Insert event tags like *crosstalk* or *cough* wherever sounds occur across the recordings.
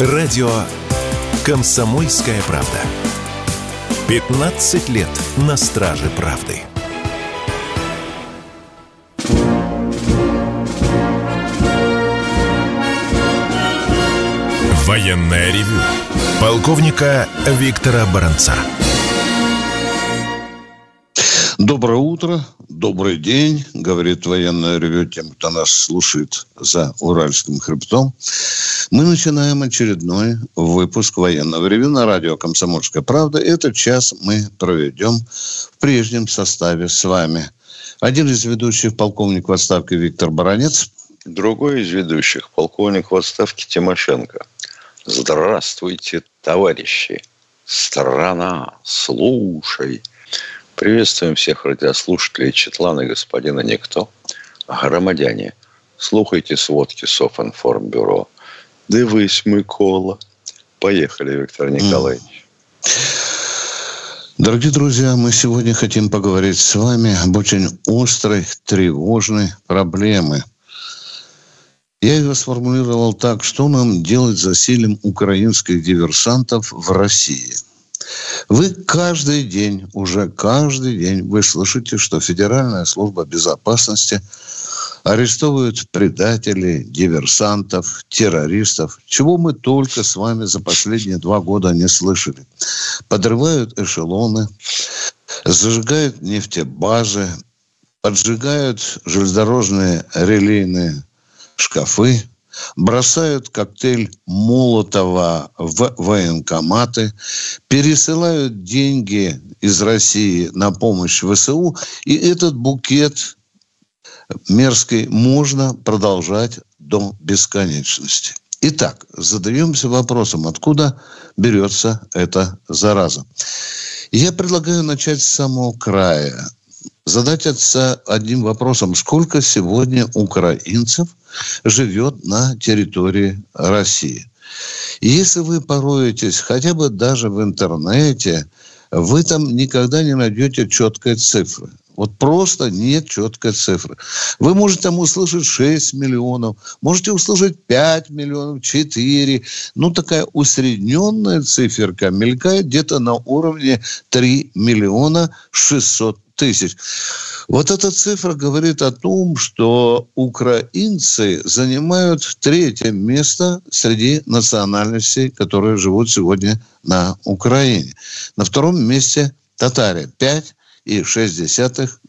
Радио «Комсомольская правда». 15 лет на страже правды. Военная ревю. Полковника Виктора Баранца. Доброе утро, добрый день, говорит военное ревю тем, кто нас слушает за Уральским хребтом. Мы начинаем очередной выпуск военного ревю на радио «Комсомольская правда». Этот час мы проведем в прежнем составе с вами. Один из ведущих полковник в отставке Виктор Баранец. Другой из ведущих полковник в отставке Тимошенко. Здравствуйте, товарищи! Страна, слушай! Приветствуем всех радиослушателей Четлана господина Никто. Громадяне, слухайте сводки Софинформбюро. Дивись, Микола. Поехали, Виктор Николаевич. Дорогие друзья, мы сегодня хотим поговорить с вами об очень острой, тревожной проблеме. Я ее сформулировал так, что нам делать за силем украинских диверсантов в России – вы каждый день, уже каждый день вы слышите, что Федеральная служба безопасности арестовывают предателей, диверсантов, террористов, чего мы только с вами за последние два года не слышали. Подрывают эшелоны, зажигают нефтебазы, поджигают железнодорожные релейные шкафы, бросают коктейль Молотова в военкоматы, пересылают деньги из России на помощь ВСУ, и этот букет мерзкий можно продолжать до бесконечности. Итак, задаемся вопросом, откуда берется эта зараза. Я предлагаю начать с самого края задать отца одним вопросом. Сколько сегодня украинцев живет на территории России? если вы пороетесь хотя бы даже в интернете, вы там никогда не найдете четкой цифры. Вот просто нет четкой цифры. Вы можете там услышать 6 миллионов, можете услышать 5 миллионов, 4. Ну, такая усредненная циферка мелькает где-то на уровне 3 миллиона 600 тысяч. Вот эта цифра говорит о том, что украинцы занимают третье место среди национальностей, которые живут сегодня на Украине. На втором месте татаре 5, и 6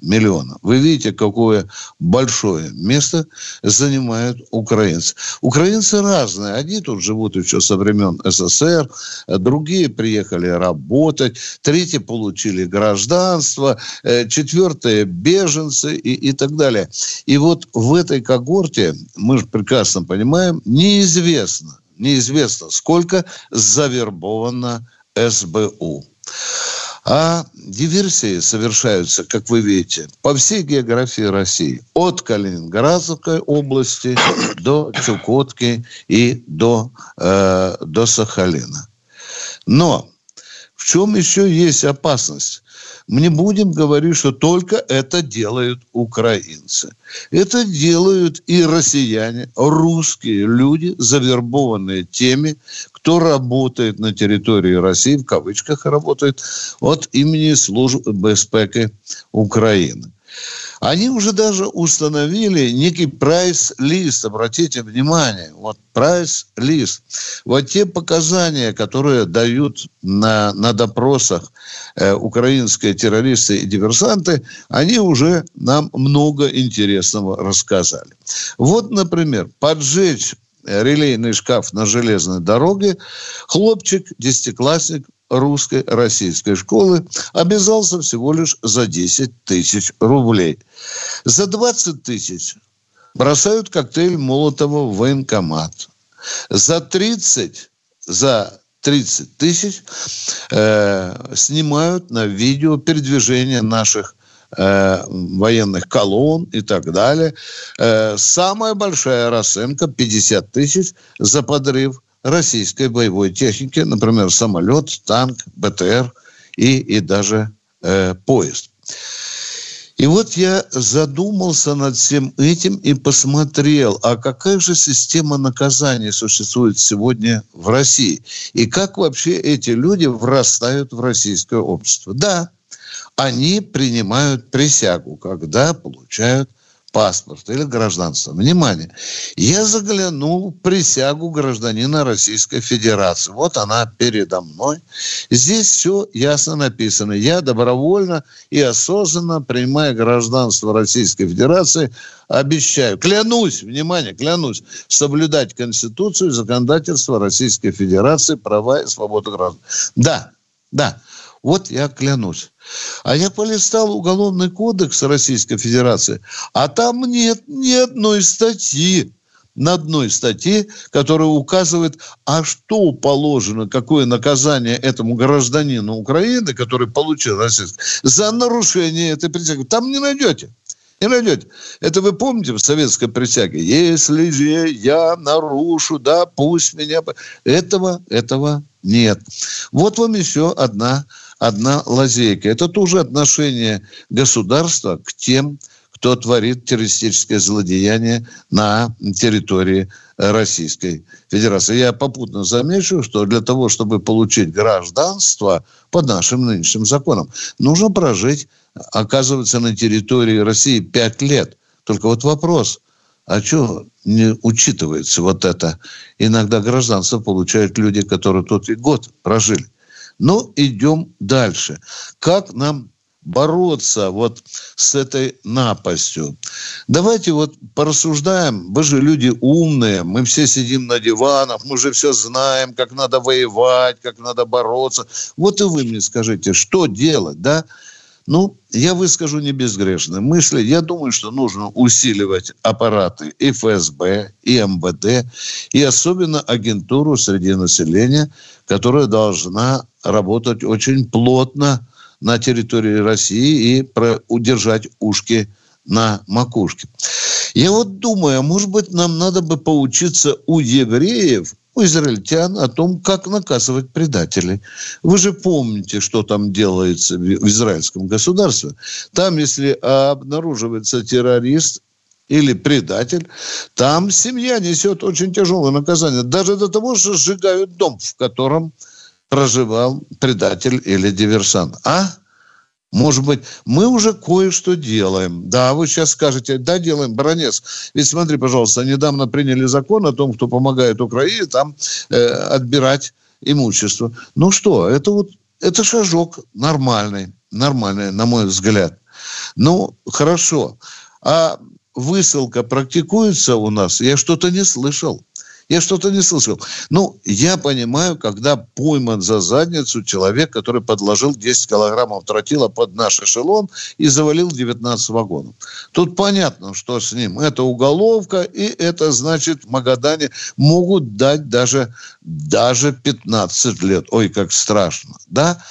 миллиона. Вы видите, какое большое место занимают украинцы. Украинцы разные. Одни тут живут еще со времен СССР, другие приехали работать, третьи получили гражданство, э, четвертые беженцы и, и так далее. И вот в этой когорте, мы же прекрасно понимаем, неизвестно, неизвестно, сколько завербовано СБУ. А диверсии совершаются, как вы видите, по всей географии России. От Калининградской области до Чукотки и до, э, до Сахалина. Но в чем еще есть опасность? Мы не будем говорить, что только это делают украинцы. Это делают и россияне, русские люди, завербованные теми, кто работает на территории России, в кавычках работает, от имени службы безпеки Украины. Они уже даже установили некий прайс-лист, обратите внимание, вот прайс-лист. Вот те показания, которые дают на, на допросах э, украинские террористы и диверсанты, они уже нам много интересного рассказали. Вот, например, поджечь релейный шкаф на железной дороге, хлопчик, десятиклассник русской российской школы обязался всего лишь за 10 тысяч рублей. За 20 тысяч бросают коктейль Молотова в военкомат. За 30, за 30 тысяч э, снимают на видео передвижение наших э, военных колонн и так далее. Э, самая большая расценка 50 тысяч за подрыв российской боевой техники, например, самолет, танк, БТР и, и даже э, поезд. И вот я задумался над всем этим и посмотрел, а какая же система наказания существует сегодня в России? И как вообще эти люди врастают в российское общество? Да, они принимают присягу, когда получают паспорт или гражданство. Внимание! Я заглянул в присягу гражданина Российской Федерации. Вот она передо мной. Здесь все ясно написано. Я добровольно и осознанно, принимая гражданство Российской Федерации, обещаю, клянусь, внимание, клянусь, соблюдать Конституцию законодательство Российской Федерации, права и свободы граждан. Да, да, вот я клянусь. А я полистал Уголовный кодекс Российской Федерации, а там нет ни одной статьи, на одной статье, которая указывает, а что положено, какое наказание этому гражданину Украины, который получил российский, за нарушение этой присяги. Там не найдете. Не найдете. Это вы помните в советской присяге? Если же я нарушу, да, пусть меня... Этого, этого нет. Вот вам еще одна одна лазейка. Это тоже отношение государства к тем, кто творит террористическое злодеяние на территории Российской Федерации. Я попутно замечу, что для того, чтобы получить гражданство по нашим нынешним законам, нужно прожить, оказывается, на территории России пять лет. Только вот вопрос, а что не учитывается вот это? Иногда гражданство получают люди, которые тут и год прожили. Но идем дальше. Как нам бороться вот с этой напастью. Давайте вот порассуждаем. Вы же люди умные, мы все сидим на диванах, мы же все знаем, как надо воевать, как надо бороться. Вот и вы мне скажите, что делать, да? Ну, я выскажу не безгрешные мысли. Я думаю, что нужно усиливать аппараты и ФСБ, и МВД, и особенно агентуру среди населения, которая должна работать очень плотно на территории России и удержать ушки на макушке. Я вот думаю, а может быть, нам надо бы поучиться у евреев у израильтян о том, как наказывать предателей. Вы же помните, что там делается в израильском государстве. Там, если обнаруживается террорист, или предатель, там семья несет очень тяжелое наказание. Даже до того, что сжигают дом, в котором проживал предатель или диверсант. А? Может быть, мы уже кое-что делаем. Да, вы сейчас скажете, да, делаем, баронец. Ведь смотри, пожалуйста, недавно приняли закон о том, кто помогает Украине там э, отбирать имущество. Ну что, это вот, это шажок нормальный, нормальный, на мой взгляд. Ну, хорошо. А высылка практикуется у нас? Я что-то не слышал. Я что-то не слышал. Ну, я понимаю, когда пойман за задницу человек, который подложил 10 килограммов тротила под наш эшелон и завалил 19 вагонов. Тут понятно, что с ним. Это уголовка, и это значит в Магадане могут дать даже, даже 15 лет. Ой, как страшно, да?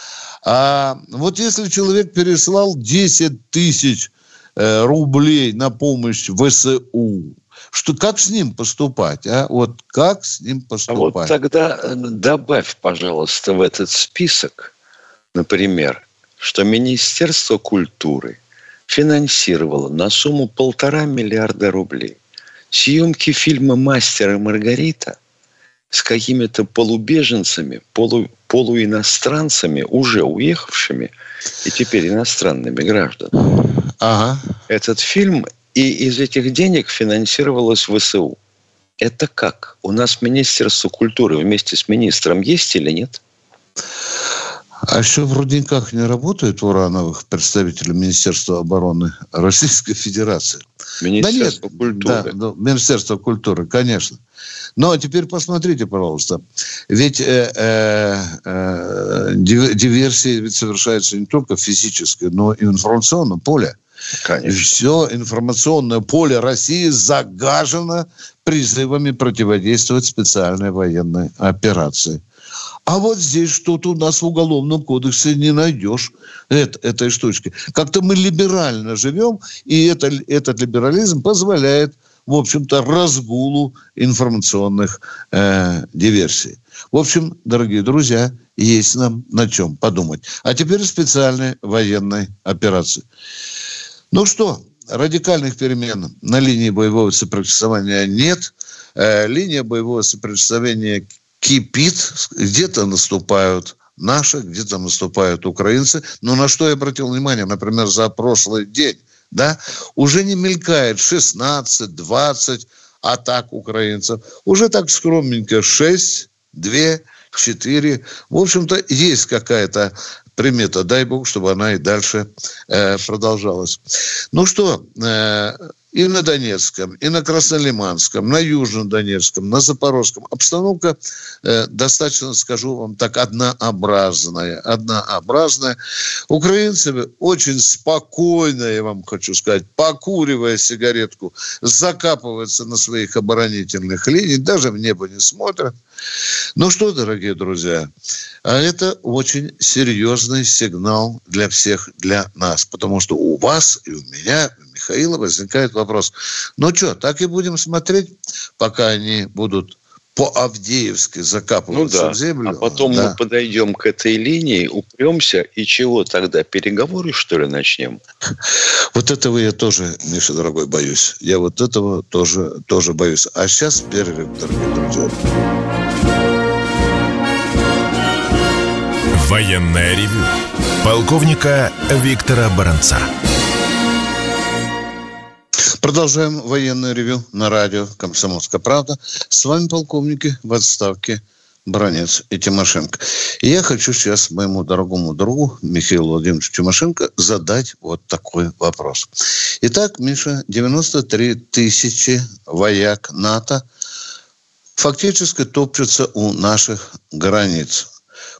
А вот если человек переслал 10 тысяч э, рублей на помощь ВСУ, что как с ним поступать, а? Вот как с ним поступать? Вот тогда э, добавь, пожалуйста, в этот список, например, что Министерство культуры финансировало на сумму полтора миллиарда рублей съемки фильма «Мастер и Маргарита» с какими-то полубеженцами, полу, полуиностранцами, уже уехавшими и теперь иностранными гражданами. Ага. Этот фильм и из этих денег финансировалось ВСУ. Это как? У нас Министерство культуры вместе с министром есть или нет? А еще в рудниках не работают урановых представители Министерства обороны Российской Федерации? Министерство да нет, культуры. Да, да, Министерство культуры, конечно. Но теперь посмотрите, пожалуйста. Ведь э, э, э, диверсии ведь совершаются не только в физическом, но и в информационном поле. Конечно. Все информационное поле России загажено призывами противодействовать специальной военной операции. А вот здесь что-то у нас в Уголовном кодексе не найдешь это, этой штучки. Как-то мы либерально живем, и это, этот либерализм позволяет, в общем-то, разгулу информационных э, диверсий. В общем, дорогие друзья, есть нам на чем подумать. А теперь специальной военной операции. Ну что, радикальных перемен на линии боевого соприкосновения нет. Э, линия боевого соприкосновения кипит, где-то наступают наши, где-то наступают украинцы. Но на что я обратил внимание, например, за прошлый день, да, уже не мелькает 16, 20 атак украинцев. Уже так скромненько 6, 2, 4. В общем-то, есть какая-то примета. Дай бог, чтобы она и дальше э, продолжалась. Ну что, э, и на Донецком, и на Краснолиманском, на Южном Донецком, на Запорожском. Обстановка э, достаточно, скажу вам так, однообразная. Однообразная. Украинцы очень спокойно, я вам хочу сказать, покуривая сигаретку, закапываются на своих оборонительных линиях, даже в небо не смотрят. Ну что, дорогие друзья, а это очень серьезный сигнал для всех, для нас. Потому что у вас и у меня, Михаила возникает вопрос. Ну что, так и будем смотреть, пока они будут по-авдеевски закапываться ну, да. в землю. А потом да. мы подойдем к этой линии, упремся, и чего тогда? Переговоры, что ли, начнем? *laughs* Вот этого я тоже, Миша, дорогой, боюсь. Я вот этого тоже, тоже боюсь. А сейчас перерыв, дорогие друзья. Военная ревю. Полковника Виктора Баранца. Продолжаем военное ревю на радио «Комсомольская правда». С вами полковники в отставке Бронец и Тимошенко. И я хочу сейчас моему дорогому другу Михаилу Владимировичу Тимошенко задать вот такой вопрос. Итак, Миша, 93 тысячи вояк НАТО фактически топчутся у наших границ.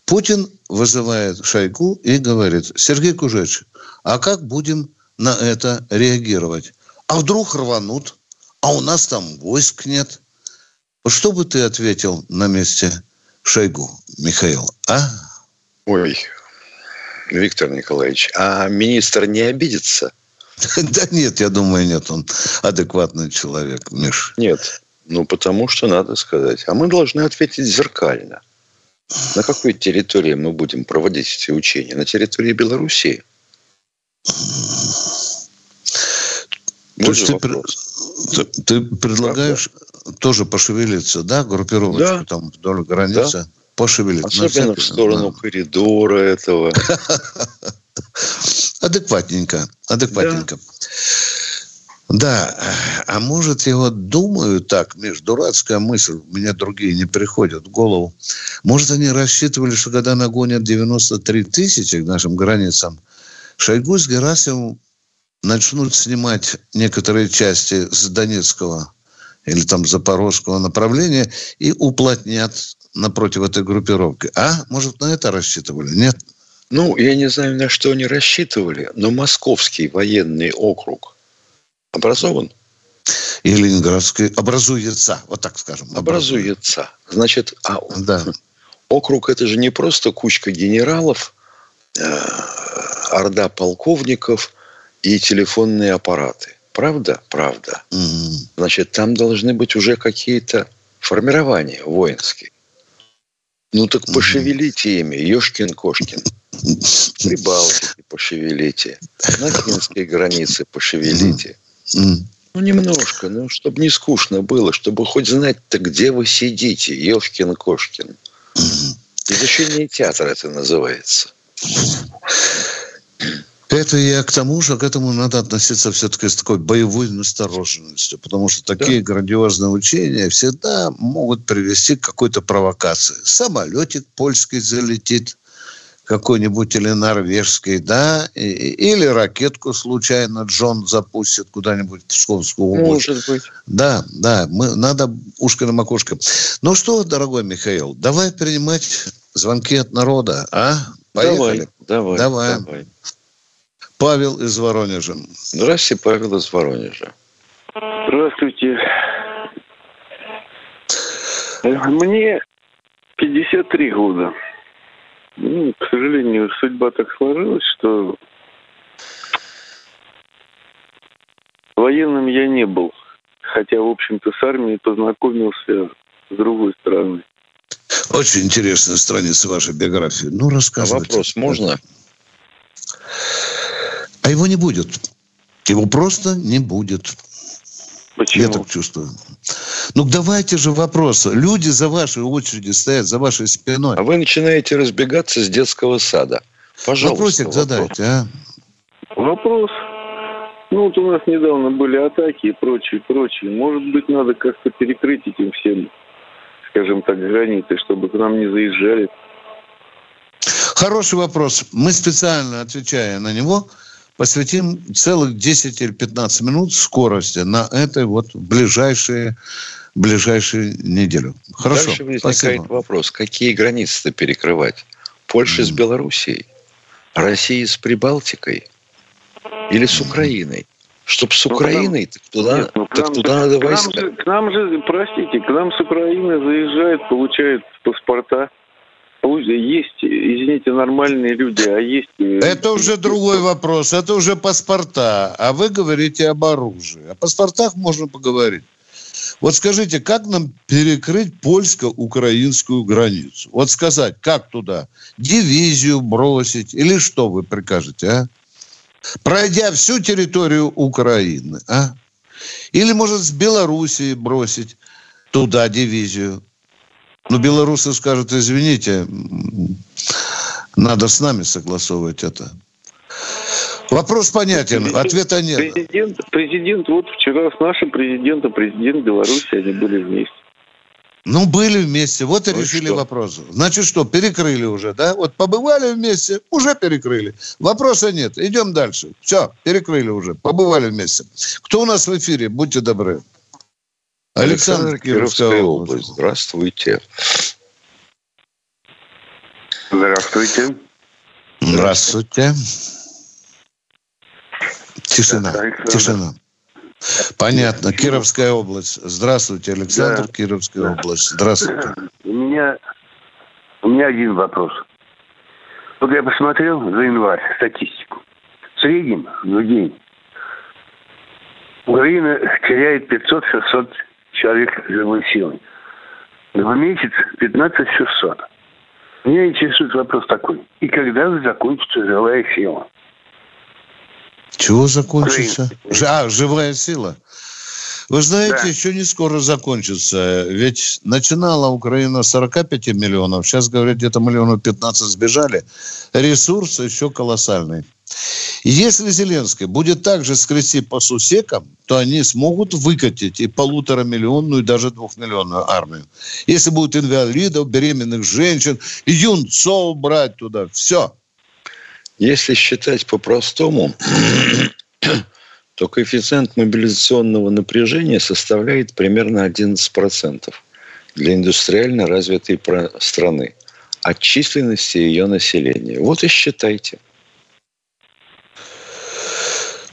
Путин вызывает Шойгу и говорит, Сергей Кужевич, а как будем на это реагировать? А вдруг рванут? А у нас там войск нет. Что бы ты ответил на месте Шойгу, Михаил, а? Ой, Виктор Николаевич, а министр не обидится? *laughs* Да нет, я думаю, нет. Он адекватный человек, Миш. Нет. Ну, потому что надо сказать. А мы должны ответить зеркально. На какой территории мы будем проводить эти учения? На территории Белоруссии? То есть ты, ты, ты предлагаешь Правда? тоже пошевелиться, да, группировочку да. там вдоль границы? Да. Пошевелиться. Особенно в сторону да. коридора этого. *laughs* Адекватненько, адекватненько. Да, а может, я вот думаю так, между дурацкая мысль, у меня другие не приходят в голову. Может, они рассчитывали, что когда нагонят 93 тысячи к нашим границам, Шойгу с Герасимовым начнут снимать некоторые части с Донецкого или там Запорожского направления и уплотнят напротив этой группировки. А? Может, на это рассчитывали? Нет? Ну, я не знаю, на что они рассчитывали, но Московский военный округ образован. И Ленинградский образуется, вот так скажем. Образуется. Значит, а да. округ это же не просто кучка генералов, э, орда полковников – и телефонные аппараты. Правда? Правда. Угу. Значит, там должны быть уже какие-то формирования воинские. Ну так пошевелите ими, Ёшкин-Кошкин. *laughs* Прибалтики пошевелите. На финской границе пошевелите. Ну, немножко, ну, чтобы не скучно было, чтобы хоть знать-то, где вы сидите, Ёшкин-Кошкин. Изучение театра это называется. Это я к тому же, к этому надо относиться все-таки с такой боевой настороженностью, потому что такие да. грандиозные учения всегда могут привести к какой-то провокации. Самолетик польский залетит, какой-нибудь или норвежский, да, и, или ракетку случайно Джон запустит куда-нибудь в Псковскую область. Может быть. Да, да, мы, надо ушко на макушке. Ну что, дорогой Михаил, давай принимать звонки от народа, а? Поехали. Давай, давай. давай. Павел из Воронежа. Здравствуйте, Павел из Воронежа. Здравствуйте. Мне 53 года. Ну, к сожалению, судьба так сложилась, что военным я не был. Хотя, в общем-то, с армией познакомился с другой стороны. Очень интересная страница вашей биографии. Ну, рассказывайте. А вопрос можно? А его не будет. Его просто не будет. Почему? Я так чувствую. Ну, давайте же вопросы. Люди за вашей очереди стоят, за вашей спиной. А вы начинаете разбегаться с детского сада. Пожалуйста. Вопросик вопрос. задайте, а? Вопрос. Ну, вот у нас недавно были атаки и прочее, прочее. Может быть, надо как-то перекрыть этим всем, скажем так, границы, чтобы к нам не заезжали. Хороший вопрос. Мы специально, отвечая на него, посвятим целых 10 или 15 минут скорости на этой вот ближайшие, ближайшие неделю. Хорошо, Дальше возникает спасибо. вопрос, какие границы-то перекрывать? Польша с Белоруссией? Россия с Прибалтикой? Или с Украиной? Чтоб с Ну, к нам- Украиной, так туда, Нет, ну, к так нам туда надо к нам, войска. же, к нам же, простите, к нам с Украины заезжают, получают паспорта. Есть, извините, нормальные люди, а есть... э, Это уже другой вопрос. Это уже паспорта. А вы говорите об оружии. О паспортах можно поговорить. Вот скажите, как нам перекрыть польско-украинскую границу? Вот сказать, как туда? Дивизию бросить? Или что вы прикажете, а? Пройдя всю территорию Украины, а? Или, может, с Белоруссии бросить туда дивизию? Ну, белорусы скажут, извините, надо с нами согласовывать это. Вопрос понятен, ответа нет. Президент, президент, вот вчера с нашим президентом, президент Беларуси, они были вместе. Ну, были вместе, вот и Ну решили что? вопрос. Значит, что, перекрыли уже, да? Вот побывали вместе, уже перекрыли. Вопроса нет, идем дальше. Все, перекрыли уже, побывали вместе. Кто у нас в эфире? Будьте добры. Александр, Кировская область. Здравствуйте. Здравствуйте. Здравствуйте. Тишина, Александр. тишина. Понятно. Кировская область. Здравствуйте, Александр, Да. Кировская область. Здравствуйте. У меня, у меня один вопрос. Вот я посмотрел за январь статистику. В среднем в день Украина теряет 500-600 человек живой силой. В месяц 15 600. Меня интересует вопрос такой. И когда же закончится живая сила? Чего закончится? Украина. Ж- А, живая сила. Вы знаете, Да. еще не скоро закончится. Ведь начинала Украина с 45 миллионов. Сейчас, говорят, где-то миллионов 15 сбежали. Ресурс еще колоссальный. Если Зеленский будет также скрести по сусекам, то они смогут выкатить и полуторамиллионную, и даже двухмиллионную армию. Если будут инвалидов, беременных женщин, юнцов брать туда, все. Если считать по-простому, *clears throat* то коэффициент мобилизационного напряжения составляет примерно 11% для индустриально развитой страны от численности ее населения. Вот и считайте.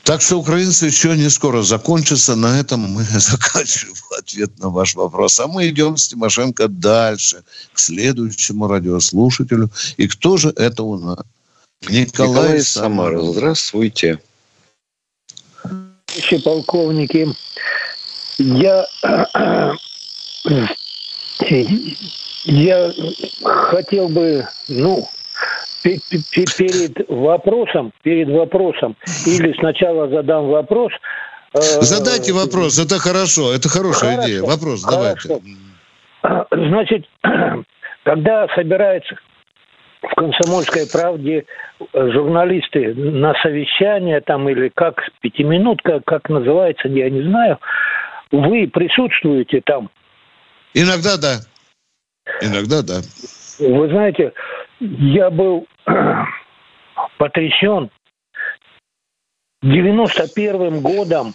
Так что украинцы еще не скоро закончатся. На этом мы *laughs* заканчиваем ответ на ваш вопрос. А мы идем с Тимошенко дальше, к следующему радиослушателю. И кто же это у нас? Николай, Николай Самара. Самары, здравствуйте. товарищи полковники, я, *clears throat* я хотел бы, ну, перед вопросом, перед вопросом, или сначала задам вопрос. э, Задайте вопрос, это хорошо, это хорошая Хорошо, идея. Вопрос хорошо. давайте. *clears throat* Значит, *clears throat* когда собираются в «Комсомольской правде» журналисты на совещание там или как, пятиминутка, как называется, я не знаю, вы присутствуете там. Иногда да. Иногда да. Вы знаете, я был *clears throat* потрясен 91 годом,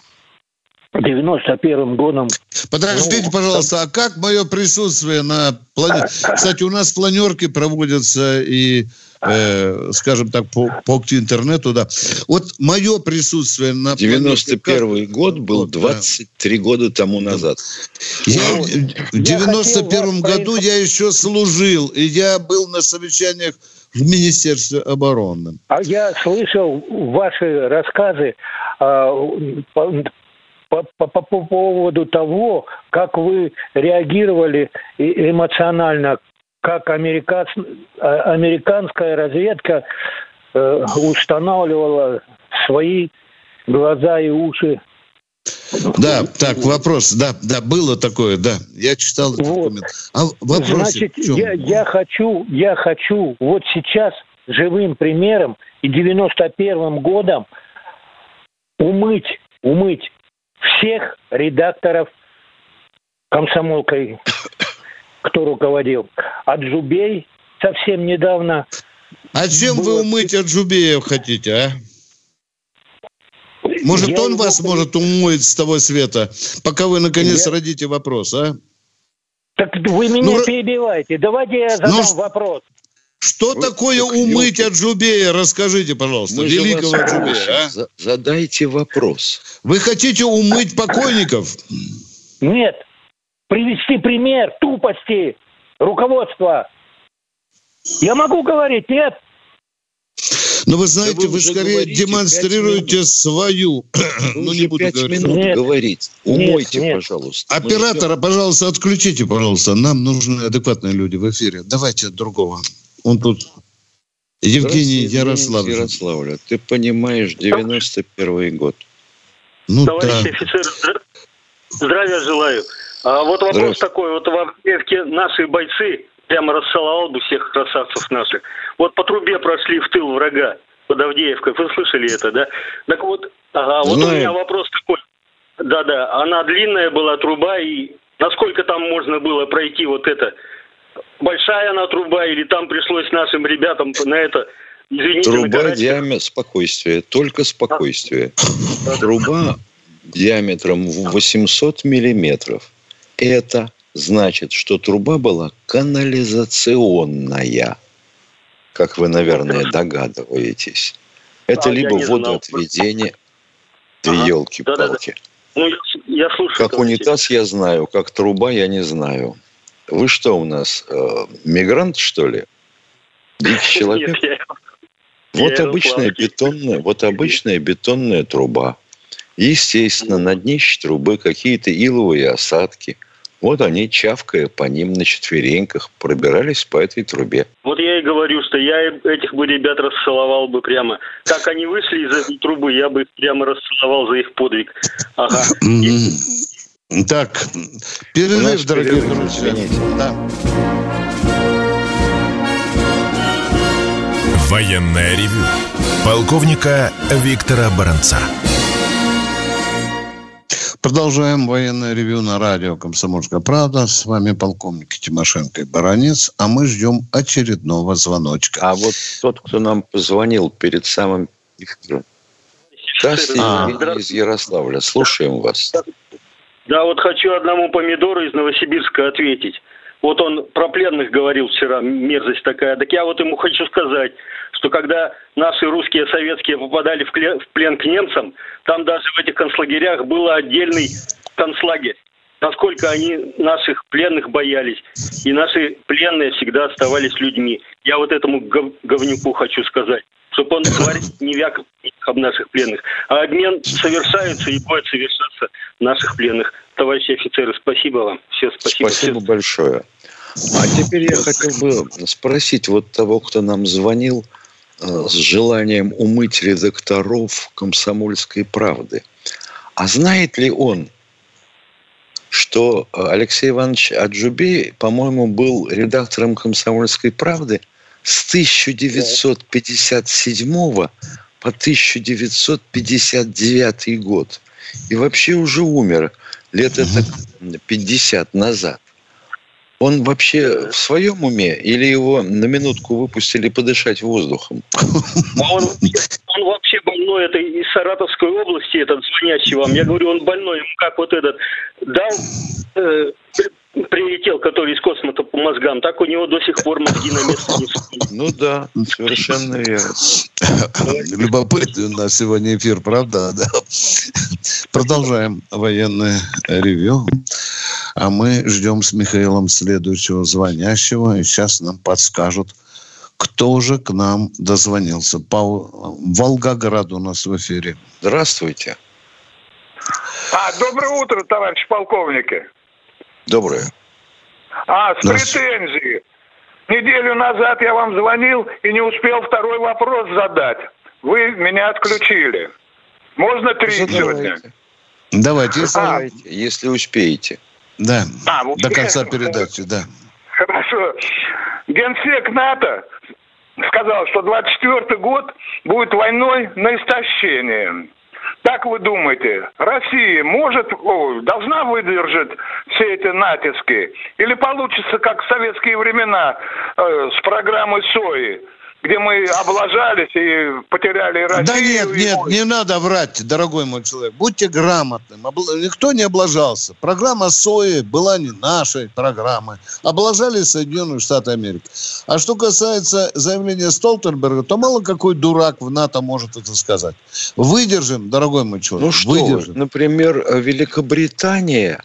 91 годом Подождите, Ну, пожалуйста, а как мое присутствие на планете? Кстати, у нас планерки проводятся и, э, скажем так, по, по интернету, да. Вот мое присутствие на планерке, 91 год был Вот, да. 23 года тому назад. Я Ну, в я 91 хотел вас году я еще служил, и я был на совещаниях в Министерстве обороны. А я слышал ваши рассказы а, по, по- по- по поводу того, как вы реагировали эмоционально, как американс- а- американская разведка э, устанавливала свои глаза и уши. Да, так, вопрос. Да, да, было такое, да. Я читал этот Вот. документ. А вопрос Значит, я, я хочу, я хочу вот сейчас живым примером и 91 годом умыть, умыть всех редакторов комсомолкой, кто руководил. От Жубей совсем недавно. А чем вы было- умыть от Жубеев хотите, а? Может, Я он его вас может умоет с того света, пока вы наконец Я- родите вопрос, а? Так вы меня Ну, перебиваете. Давайте я задам Ну, вопрос. Что Вы- такое так, умыть от Жубея? Расскажите, пожалуйста, Мы великого вас Жубея, просим, а? за- Задайте вопрос. Вы хотите умыть покойников? Нет. Привести пример тупости руководства. Я могу говорить, нет? Но вы знаете, вы вы уже скорее говорите демонстрируете свою. *clears throat* Вы ну, не буду говорить. минут Нет. говорить. Нет, Умойте, нет. пожалуйста. Мы Оператора, пожалуйста, отключите, пожалуйста. Нам нужны адекватные люди в эфире. Давайте другого. Он тут... Евгений Ярославович. Ярославля. Ты понимаешь, 91 год. Ну Товарищи да. офицеры, здра- здравия желаю. А вот вопрос такой. Вот в Авдеевке наши бойцы, прямо расцеловал бы всех красавцев наших. Вот по трубе прошли в тыл врага под Авдеевкой. Вы слышали это, да? Так вот, ага, вот у Знаю. меня вопрос такой. Да-да, она длинная была труба, и насколько там можно было пройти вот это? Большая она труба, или там пришлось нашим ребятам на это, извините, Труба диаметр спокойствие, только спокойствие. Труба диаметром в 800 миллиметров. Это значит, что труба была канализационная, как вы, наверное, догадываетесь. Это А, либо водоотведение, ты Ага. елки-палки. Ну, я, слушаю. Как унитаз я знаю, как труба я не знаю. Вы что у нас, э, мигрант, что ли? Дикий человек? Нет, я- Вот Я обычная бетонная, вот обычная бетонная труба. Естественно, на днище трубы какие-то иловые осадки. Вот они, чавкая по ним на четвереньках, пробирались по этой трубе. Вот я и говорю, что я этих бы ребят расцеловал бы прямо. Как они вышли из этой трубы, я бы их прямо расцеловал за их подвиг. Ага. Мгм. Так, У перерыв, нас дорогие перерыв, друзья. извините. Да. Военное ревю полковника Виктора Баранца. Продолжаем военное ревю на радио «Комсомольская правда». С вами полковник Тимошенко и Баранец, а мы ждем очередного звоночка. А вот тот, кто нам позвонил перед самым эфиром. Здравствуйте, А. Из Ярославля. Слушаем вас. Да, вот хочу одному помидору из Новосибирска ответить. Вот он про пленных говорил вчера, мерзость такая. Так я вот ему хочу сказать, что когда наши русские советские попадали в, кле- в плен к немцам, там даже в этих концлагерях был отдельный концлагерь. Насколько они наших пленных боялись. И наши пленные всегда оставались людьми. Я вот этому гов- говнюку хочу сказать, чтобы он, тварь, не вякал об наших пленных. А обмен совершается и будет совершаться наших пленных. Товарищи офицеры, спасибо вам. Все, спасибо. Спасибо большое. А теперь я хотел бы спросить вот того, кто нам звонил с желанием умыть редакторов «Комсомольской правды». А знает ли он, что э, Алексей Иванович Аджубей, по-моему, был редактором «Комсомольской правды» с 1957 по 1959 год. И вообще уже умер лет это 50 назад. Он вообще в своем уме или его на минутку выпустили подышать воздухом? А он, он вообще больной, это из Саратовской области, этот звонящий вам. Я говорю, он больной, ему как вот этот дал, э, при- прилетел, который из космоса по мозгам, так у него до сих пор мозги на место не. Ну да, совершенно верно. Любопытный у нас сегодня эфир, правда? Да. Продолжаем военное ревю. А мы ждем с Михаилом следующего звонящего. И сейчас нам подскажут, кто же к нам дозвонился. По Волгоград у нас в эфире. Здравствуйте. А, доброе утро, товарищ полковники. Доброе. А, с Здравствуйте. претензией. Неделю назад я вам звонил и не успел второй вопрос задать. Вы меня отключили. Можно три сегодня? Давайте, если, А, если успеете. Да, А, вот до конца передачи, да. Хорошо. Генсек НАТО сказал, что 24 год будет войной на истощение. Как вы думаете, Россия может, о, должна выдержать все эти натиски? Или получится, как в советские времена э, с программой СОИ, где мы облажались и потеряли Россию? Да нет, и нет, не надо врать, дорогой мой человек. Будьте грамотным. Никто не облажался. Программа СОИ была не нашей программой. Облажали Соединенные Штаты Америки. А что касается заявления Столтенберга, то мало какой дурак в НАТО может это сказать. Выдержим, дорогой мой человек, Ну что, вы, выдержим. например, Великобритания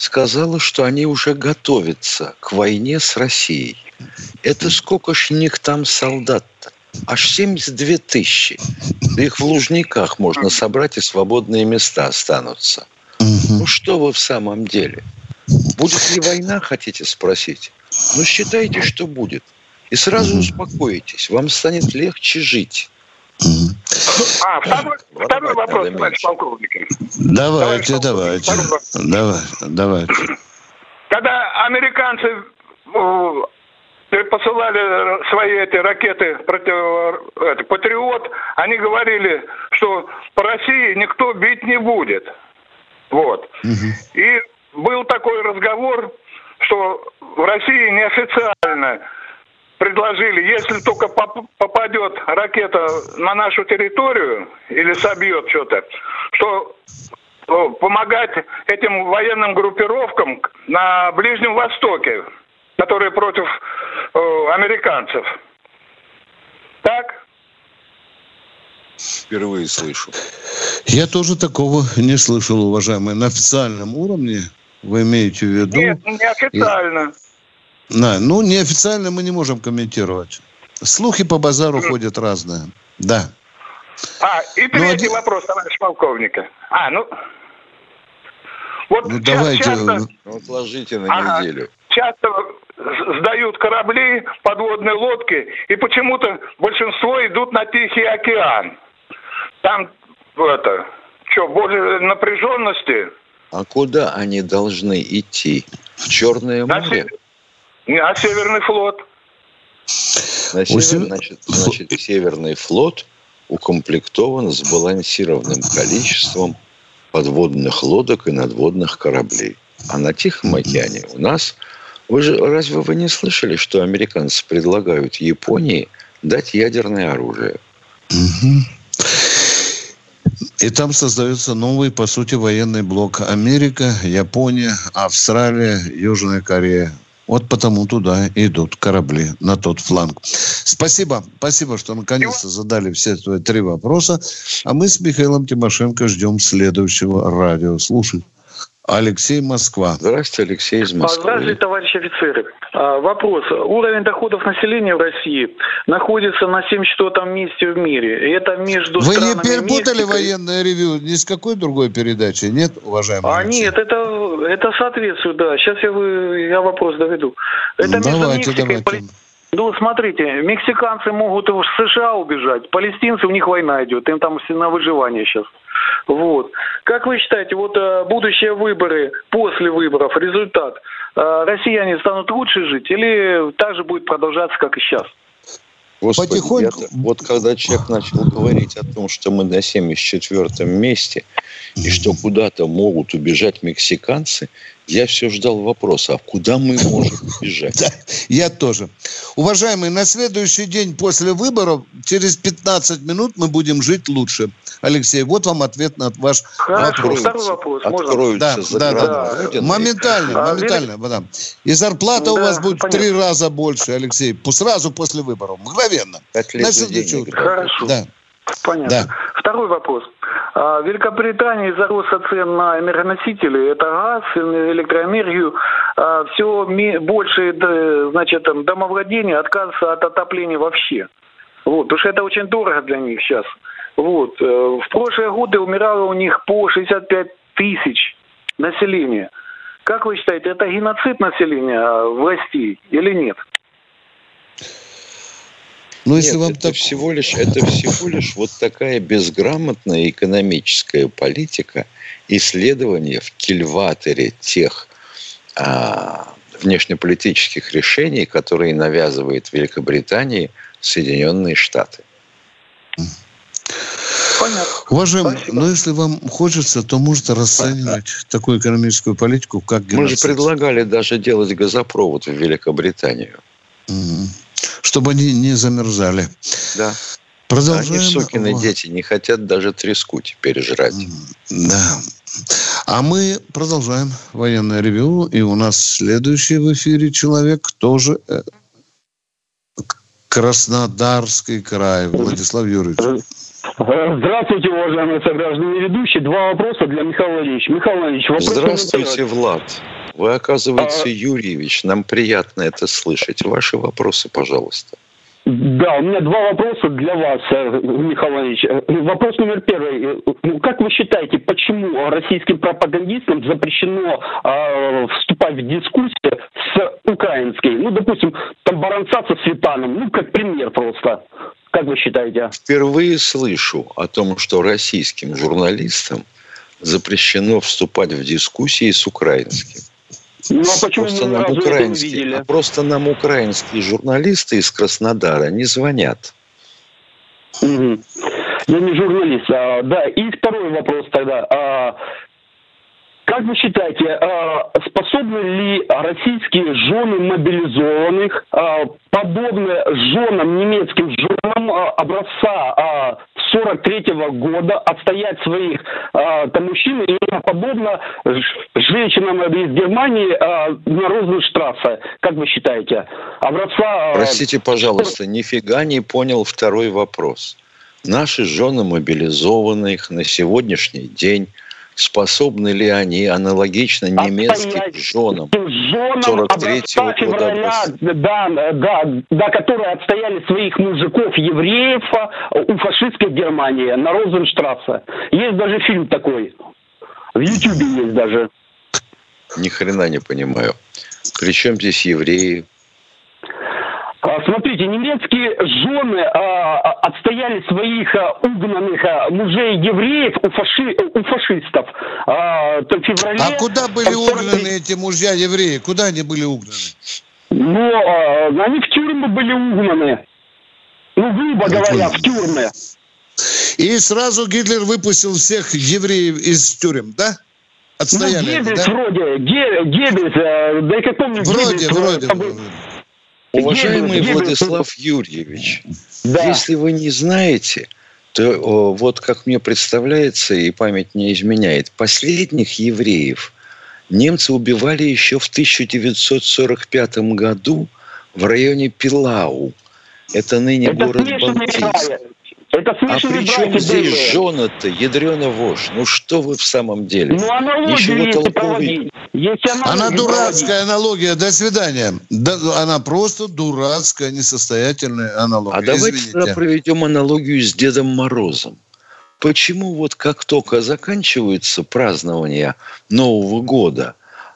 сказала, что они уже готовятся к войне с Россией. Это сколько ж них там солдат-то? Аж 72 тысячи. Да их в Лужниках можно собрать, и свободные места останутся. Ну что вы в самом деле? Будет ли война, хотите спросить? Ну считайте, что будет. И сразу успокоитесь. Вам станет легче жить. А, второй, Воровать второй вопрос, товарищ полковник. Давайте, Товарищ давайте. полковник, Давай, давайте. Когда американцы э, посылали свои эти ракеты против это, Патриот, они говорили, что по России никто бить не будет. Вот. И был такой разговор, что в России неофициально предложили, если только поп- попадет ракета на нашу территорию или собьет что-то, что э, помогать этим военным группировкам на Ближнем Востоке, которые против э, американцев. Так? Впервые слышу. Я тоже такого не слышал, уважаемые. На официальном уровне вы имеете в виду... Нет, неофициально. Да, ну, неофициально мы не можем комментировать. Слухи по базару ходят разные. Да. А, и Ну, третий один- вопрос, товарищ полковника. А, ну... Вот Ну, давайте... часто- Ну, Отложите на Ага. неделю. часто сдают корабли, подводные лодки, и почему-то большинство идут на Тихий океан. Там это, что, больше напряженности? А куда они должны идти? В Черное море? се- на Северный флот. На север, сев- значит, значит, Северный флот укомплектован сбалансированным количеством подводных лодок и надводных кораблей. А на Тихом океане у нас... Вы же, разве вы не слышали, что американцы предлагают Японии дать ядерное оружие? И там создается новый, по сути, военный блок. Америка, Япония, Австралия, Южная Корея. Вот потому туда идут корабли, на тот фланг. Спасибо. Спасибо, что наконец-то задали все твои три вопроса. А мы с Михаилом Тимошенко ждем следующего радио. Алексей Москва. Здравствуйте, Алексей из Москвы. Здравствуйте, товарищи офицеры. А, Вопрос. Уровень доходов населения в России находится на 74 месте в мире. И это между Вы не перепутали Мексикой- военное ревью ни с какой другой передачи? Нет, уважаемый А Алексей? нет, это, это соответствует, да. Сейчас я, вы, я вопрос доведу. Это между Давайте, Мексикой и давайте. Ну, смотрите, мексиканцы могут в США убежать, палестинцы, у них война идет, им там все на выживание сейчас. Вот. Как вы считаете, вот э, будущие выборы, после выборов, результат, э, россияне станут лучше жить или так же будет продолжаться, как и сейчас? Господи, Потихоньку- я-то- вот когда человек начал говорить о том, что мы на 74 месте, и что куда-то могут убежать мексиканцы, я все ждал вопроса, а куда мы можем *laughs* убежать? Да, я тоже. Уважаемые, на следующий день после выборов, через 15 минут мы будем жить лучше. Алексей, вот вам ответ на ваш Хорошо, вопрос. второй вопрос. Можно? Откроются Да, за да, да, Родины. Моментально, А, моментально, да. И зарплата у Да, вас будет в три раза больше, Алексей, по- сразу после выборов, мгновенно. Лет На утро. Хорошо. Да. Понятно. Да. Второй вопрос. А, В Великобритании из-за роста цен на энергоносители, это газ, электроэнергию, все больше значит, домовладения отказываются от отопления вообще. Вот, потому что это очень дорого для них сейчас. Вот. э, В прошлые годы умирало у них по 65 тысяч населения. Как вы считаете, это геноцид населения а, в России или нет? Но Нет, если вам это так... всего лишь это всего лишь вот такая безграмотная экономическая политика исследования в кильваторе тех а, внешнеполитических решений, которые навязывает Великобритании Соединенные Штаты. Понятно. Уважаемый, но если вам хочется, то можете расценивать такую экономическую политику, как геноцид. Мы же предлагали даже делать газопровод в Великобританию. Угу. Чтобы они не замерзали. Да. Продолжаем. Они, сукины дети, не хотят даже треску теперь жрать. Да. А мы продолжаем военное ревю. И у нас следующий в эфире человек тоже э, Краснодарский край. Владислав Юрьевич. Здравствуйте, уважаемые сограждане ведущие. Два вопроса для Михаила Владимировича. Михаил Владимирович, вопрос... Здравствуйте, Влад. Вы, оказывается, а... Юрьевич. Нам приятно это слышать. Ваши вопросы, пожалуйста. Да, у меня два вопроса для вас, э. Э, вопрос номер первый. Ну, как вы считаете, почему российским пропагандистам запрещено э, вступать в дискуссию с украинской? Ну, допустим, там Баранца со Светаном, ну, как пример просто. Как вы считаете? Впервые слышу о том, что российским журналистам запрещено вступать в дискуссии с украинским. Ну а почему просто нам украинские, а просто нам украинские журналисты из Краснодара не звонят. Угу. Я не журналист. А, да, и второй вопрос тогда. А, как вы считаете, а, способны ли российские жены мобилизованных, а, подобно женам, немецким женам а, образца 43 -го года, отстоять своих там, мужчин и подобно женщинам из Германии на Розенштрассе? Как вы считаете? Образца... Простите, пожалуйста, нифига не понял второй вопрос. Наши жены мобилизованных на сегодняшний день способны ли они аналогично немецким женам, женам 43 февраля, да, да, да, которые отстояли своих мужиков, евреев у фашистской Германии на Розенштрассе. Есть даже фильм такой. В Ютьюбе есть даже. Ни хрена не понимаю. Причем здесь евреи? А, смотрите, немецкие жены а, а, отстояли своих а, угнанных а, мужей евреев у, фаши, у фашистов. А, в феврале, а куда были 40... угнаны эти мужья евреи? Куда они были угнаны? Ну, а, они в тюрьмы были угнаны. Ну, грубо говоря, в тюрьмы. И сразу Гитлер выпустил всех евреев из тюрем, да? Отстояли ну, Геббельс да? вроде, Геббельс, э, да и каком Вроде, Геббельс, вроде. вроде. Уважаемый Владислав Юрьевич, да. если вы не знаете, то вот как мне представляется, и память не изменяет, последних евреев немцы убивали еще в 1945 году в районе Пилау. Это ныне Это город Балтийск. Это а при чем здесь жена-то, ядрена вошь? Ну что вы в самом деле? Ну аналогию Ничего толковой... Она дурацкая проводить. аналогия. До свидания. Да, она просто дурацкая, несостоятельная аналогия. А давайте Извините. тогда проведем аналогию с Дедом Морозом. Почему вот как только заканчивается празднование Нового года,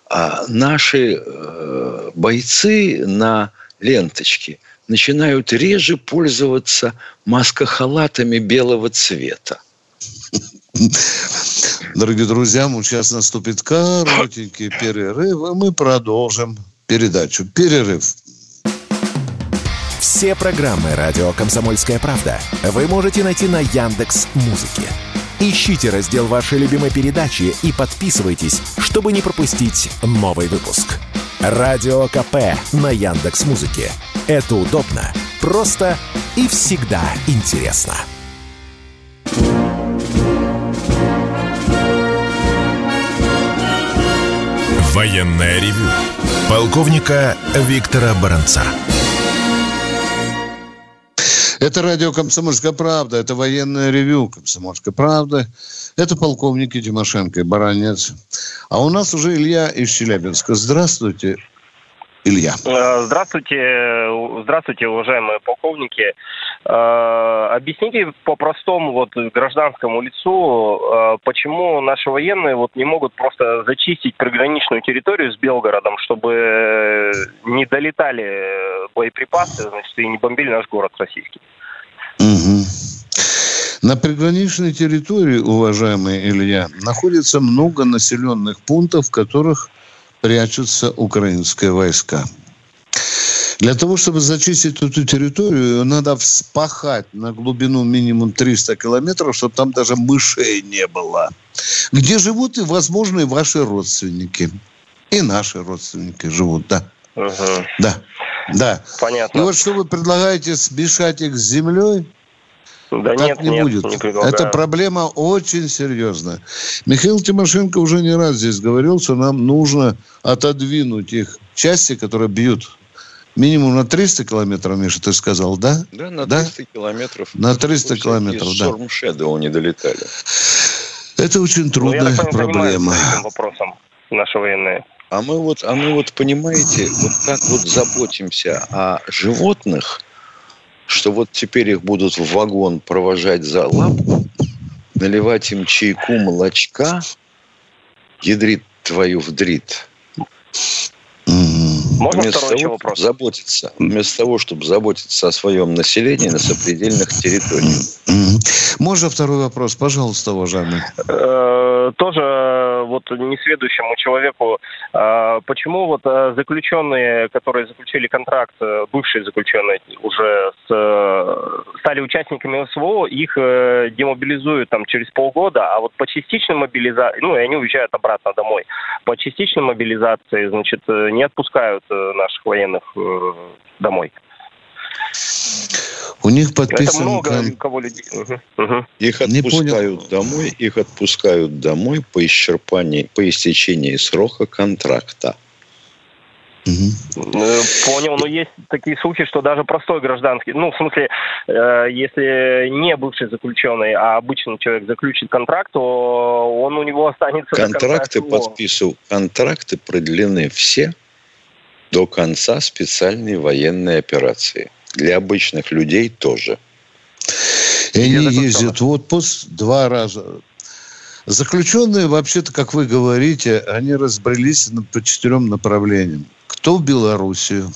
а наши э, бойцы на ленточке – начинают реже пользоваться маскохалатами белого цвета. Дорогие друзья, сейчас наступит коротенький перерыв, и мы продолжим передачу. Перерыв. Все программы радио Комсомольская правда вы можете найти на Яндекс Музыке. Ищите раздел вашей любимой передачи и подписывайтесь, чтобы не пропустить новый выпуск. Радио КП на Яндекс Музыке. Это удобно, просто и всегда интересно. Военная ревю. Полковника Виктора Баранца. Это радио «Комсомольская правда», это военное ревю «Комсомольская правда». Это полковники Тимошенко и Баранец. А у нас уже Илья из Челябинска. Здравствуйте, Илья. Э, здравствуйте, здравствуйте, уважаемые полковники. Э, объясните по-простому вот гражданскому лицу, э, почему наши военные вот не могут просто зачистить приграничную территорию с Белгородом, чтобы не долетали боеприпасы, значит, и не бомбили наш город российский. Угу. На приграничной территории, уважаемый Илья, находится много населенных пунктов, в которых прячутся украинские войска. Для того, чтобы зачистить эту территорию, надо вспахать на глубину минимум 300 километров, чтобы там даже мышей не было. Где живут и, возможно, и ваши родственники. И наши родственники живут, да. Угу. Да, да. Понятно. И вот что вы предлагаете, смешать их с землей? Да так нет, не нет, будет. Не Это проблема очень серьезная. Михаил Тимошенко уже не раз здесь говорил, что нам нужно отодвинуть их части, которые бьют Минимум на 300 километров, Миша, ты сказал, да? Да, на 300 да? километров. На 300 километров, да. Шторм Шэдоу не долетали. Это очень трудная ну, я проблема. этим вопросом наши военные. А мы вот, а мы вот понимаете, вот так вот заботимся о животных, что вот теперь их будут в вагон провожать за лапу, наливать им чайку молочка, ядрит твою вдрит. Можно вместо второй того, вопрос? Заботиться, вместо того, чтобы заботиться о своем населении на сопредельных территориях. Можно второй вопрос, пожалуйста, уважаемый? Э, тоже э, вот несведущему человеку, э, почему вот заключенные, которые заключили контракт, бывшие заключенные уже с, стали участниками СВО, их демобилизуют там через полгода, а вот по частичной мобилизации, ну, и они уезжают обратно домой, по частичной мобилизации, значит, не отпускают наших военных домой. У них подписан... Это много кон... кого людей. Угу. Угу. Их отпускают домой, их отпускают домой по исчерпании, по истечении срока контракта. Угу. Понял, но есть такие случаи, что даже простой гражданский, ну, в смысле, э, если не бывший заключенный, а обычный человек заключит контракт, то он у него останется... Контракты подписывают, контракты продлены все до конца специальной военной операции. Для обычных людей тоже. И они ездят в отпуск два раза. Заключенные, вообще-то, как вы говорите, они разбрелись по четырем направлениям. Кто в Белоруссию,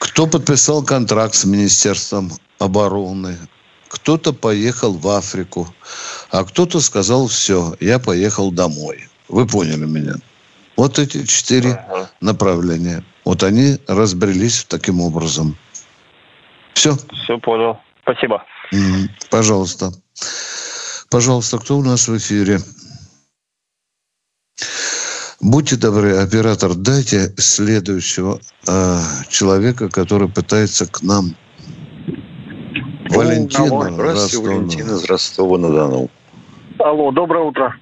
кто подписал контракт с Министерством обороны, кто-то поехал в Африку, а кто-то сказал, все, я поехал домой. Вы поняли меня? Вот эти четыре ага. направления. Вот они разбрелись таким образом. Все? Все понял. Спасибо. Пожалуйста. Пожалуйста, кто у нас в эфире? Будьте добры, оператор, дайте следующего э, человека, который пытается к нам. Ну, Валентина. Алло. Здравствуйте, Валентина из Ростова-на-Дону. Алло, доброе утро.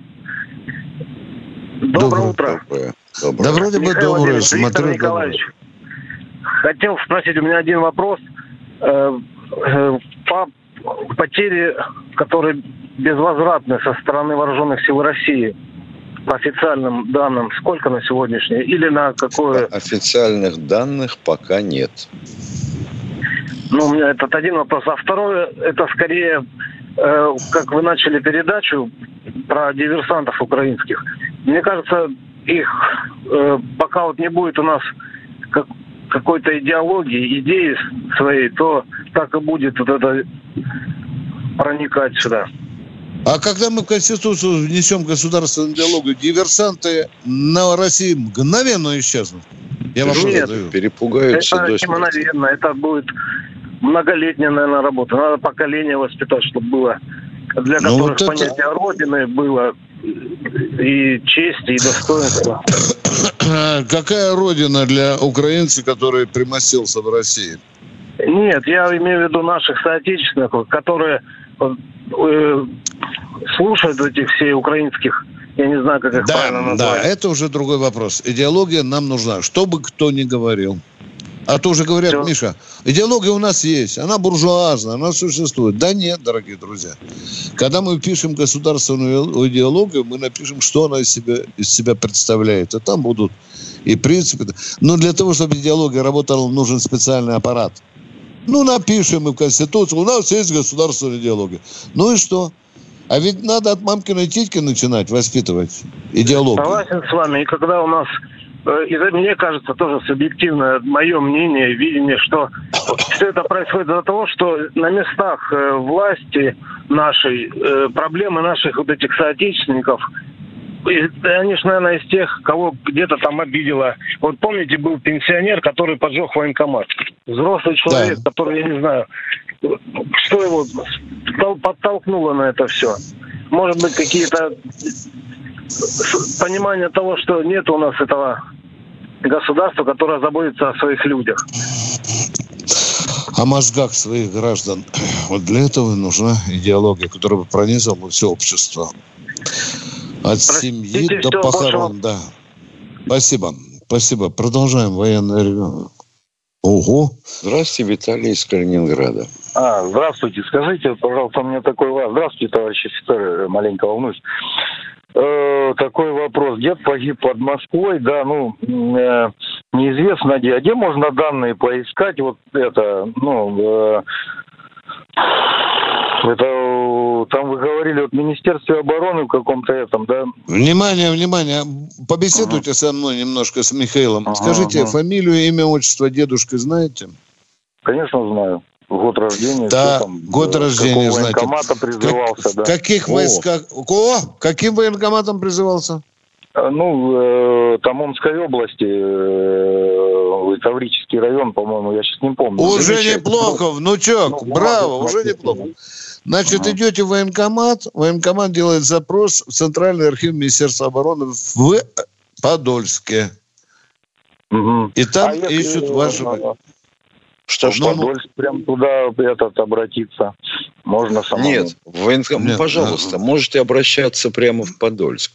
Доброе, доброе утро. Доброе. доброе. Да вроде бы доброе. Смотрю, Николаевич, хотел спросить, у меня один вопрос – по потери, которые безвозвратны со стороны вооруженных сил России, по официальным данным, сколько на сегодняшний или на какое? Официальных данных пока нет. Ну, у меня этот один вопрос. А второе, это скорее, э, как вы начали передачу про диверсантов украинских. Мне кажется, их э, пока вот не будет у нас как, какой-то идеологии, идеи своей, то так и будет вот это проникать сюда. А когда мы в Конституцию внесем государственную идеологию, диверсанты на России мгновенно исчезнут? Я вам Нет, задаю. перепугаются. Это не мгновенно, это будет многолетняя, наверное, работа. Надо поколение воспитать, чтобы было для ну, которых вот понятие это... Родины было и честь, и достоинство. *coughs* Какая родина для украинца, который примостился в России? Нет, я имею в виду наших соотечественников, которые э, слушают этих всех украинских, я не знаю, как их да, правильно назвать. Да, это уже другой вопрос. Идеология нам нужна, что бы кто ни говорил. А то уже говорят, Все. Миша, идеология у нас есть, она буржуазная, она существует. Да нет, дорогие друзья. Когда мы пишем государственную идеологию, мы напишем, что она из себя, из себя представляет. А там будут и принципы. Но для того, чтобы идеология работала, нужен специальный аппарат. Ну, напишем мы в Конституцию, у нас есть государственная идеология. Ну и что? А ведь надо от мамкиной титьки начинать воспитывать идеологию. Согласен с вами. И когда у нас и мне кажется, тоже субъективное мое мнение, видение, что все это происходит из-за того, что на местах э, власти нашей, э, проблемы наших вот этих соотечественников и, конечно, наверное, из тех, кого где-то там обидело. Вот помните, был пенсионер, который поджег военкомат. Взрослый человек, да. который, я не знаю, что его подтолкнуло на это все. Может быть, какие-то понимание того, что нет у нас этого государства, которое заботится о своих людях. О мозгах своих граждан. Вот для этого нужна идеология, которая бы пронизала все общество. От Простите, семьи до похорон, да. Спасибо. Спасибо. Продолжаем военное Ого. Здравствуйте, Виталий из Калининграда. А, здравствуйте. Скажите, пожалуйста, у меня такой вопрос. Здравствуйте, товарищ офицер, маленько волнуюсь. Э, такой вопрос. Дед погиб под Москвой, да, ну, э, неизвестно где. А где можно данные поискать? Вот это, ну, э, это там вы говорили вот Министерстве обороны в каком-то этом, да? Внимание, внимание. Побеседуйте ага. со мной немножко с Михаилом. Ага, Скажите, ага. фамилию, имя, отчество дедушка знаете? Конечно, знаю. Год рождения. Да, там, год рождения, знаете. призывался, как, да. Каких войсках? О, каким военкоматом призывался? Э, ну, э, Тамомской области, э, Таврический район, по-моему, я сейчас не помню. Уже Замечательно. неплохо, внучок, ну, браво, уже неплохо. Значит, ага. идете в военкомат, военкомат делает запрос в Центральный архив Министерства обороны в Подольске. Угу. И там а ищут если... вашего... Что, что? Ну, Подольск прям туда этот обратиться. Можно самому. Нет, военкомат, Нет, пожалуйста, ну... можете обращаться прямо в Подольск.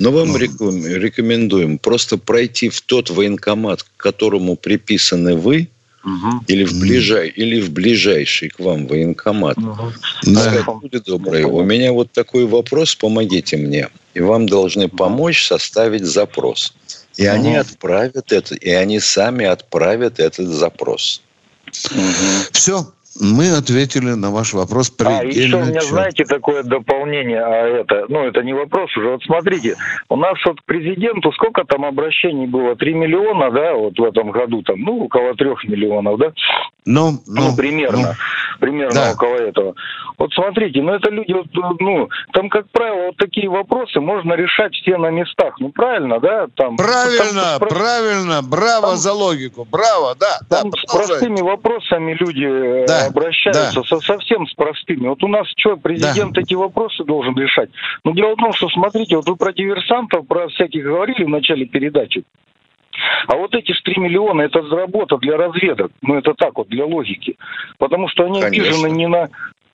Но вам ну... рекомендуем просто пройти в тот военкомат, к которому приписаны вы, угу. или, в ближай, или в ближайший к вам военкомат. Угу. Да. Люди добрые, у меня вот такой вопрос, помогите мне. И вам должны помочь составить запрос. И угу. они отправят это, и они сами отправят этот запрос. Угу. Все, мы ответили на ваш вопрос предельно А, еще у меня, четко. знаете, такое дополнение, а это, ну, это не вопрос уже. Вот смотрите, у нас вот к президенту сколько там обращений было? Три миллиона, да, вот в этом году там, ну, около трех миллионов, да? Ну, ну, ну примерно, ну, примерно да. около этого. Вот смотрите, ну, это люди, вот, ну, там, как правило, вот такие вопросы можно решать все на местах. Ну, правильно, да? Там, правильно, там, правильно, браво там, за логику, браво, да. Там да, с простыми вопросами люди э, да обращаются да. со, совсем с простыми. Вот у нас что, президент да. эти вопросы должен решать? Но ну, дело в том, что, смотрите, вот вы про диверсантов, про всяких говорили в начале передачи. А вот эти 3 миллиона, это работа для разведок. Ну, это так вот, для логики. Потому что они Конечно. обижены не на,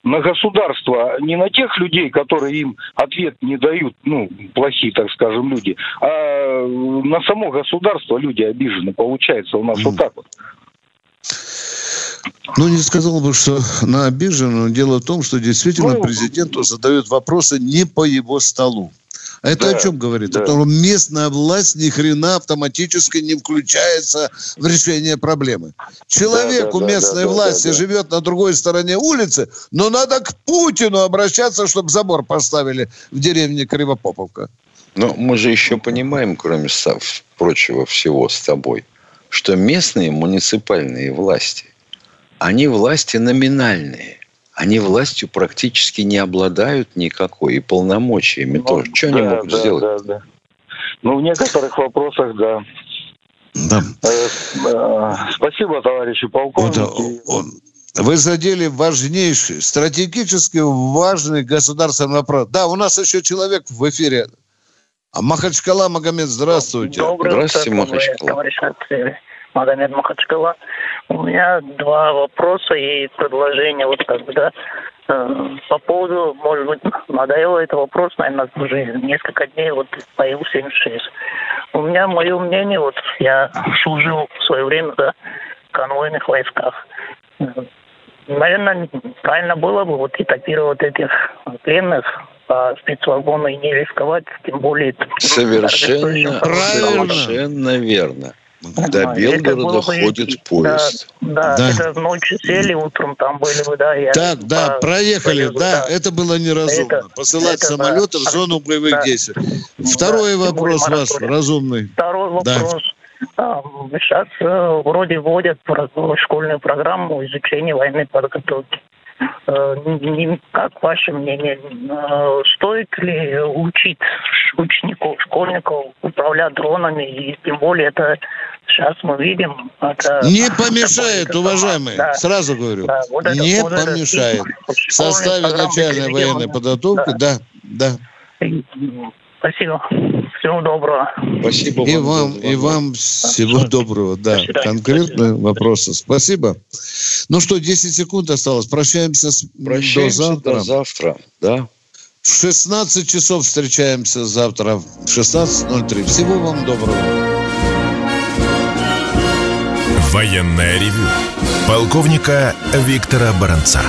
на государство, не на тех людей, которые им ответ не дают, ну, плохие, так скажем, люди, а на само государство люди обижены. Получается у нас mm. вот так вот. Ну, не сказал бы, что на обижен, но дело в том, что действительно ну, президенту задают вопросы не по его столу. А это да, о чем говорит? Да. О том, что местная власть ни хрена автоматически не включается в решение проблемы. Человек да, да, у местной да, да, власти да, да. живет на другой стороне улицы, но надо к Путину обращаться, чтобы забор поставили в деревне Кривопоповка. Но мы же еще понимаем, кроме прочего всего с тобой, что местные муниципальные власти они власти номинальные. Они властью практически не обладают никакой и полномочиями ну, тоже. Что да, они могут да, сделать? Да, да. Ну, в некоторых вопросах, да. Да. Э, э, спасибо, товарищи полковники. Вот, вы задели важнейший, стратегически важный государственный вопрос. Да, у нас еще человек в эфире. А Махачкала Магомед, здравствуйте. Доброе здравствуйте, Махачкала. Товарищ Магомед Махачкала. У меня два вопроса и предложения. Вот как бы, да, э, по поводу, может быть, надоело это вопрос, наверное, уже несколько дней вот по Ил-76. У меня мое мнение, вот я служил в свое время да, в конвойных войсках. Наверное, правильно было бы вот этапировать этих пленных по спецвагону и не рисковать, тем более... Совершенно, совершенно верно. До Белгорода ходит поезд. Да, да, это ночью сели, утром там были бы, да. Я так, да, проехали, поезду, да, да, это было неразумно. Это, Посылать это, самолеты да. в зону боевых да. действий. Второй да, вопрос ваш, разумный. Второй вопрос. Да. Сейчас э, вроде вводят школьную программу изучения военной подготовки. Э, как ваше мнение, э, стоит ли учить учеников, школьников управлять дронами, и тем более это сейчас мы видим... Это, не помешает, это, уважаемый, да, сразу говорю, да, вот это, не вот помешает. В составе начальной военной подготовки, да, да. да. Спасибо. Всего доброго. Спасибо. И вам, и вам всего доброго. Да, конкретные вопросы. Спасибо. Ну что, 10 секунд осталось. Прощаемся, с... Прощаемся до завтра. До завтра, да. В 16 часов встречаемся завтра в 16.03. Всего вам доброго. Военная ревю. Полковника Виктора Баранца.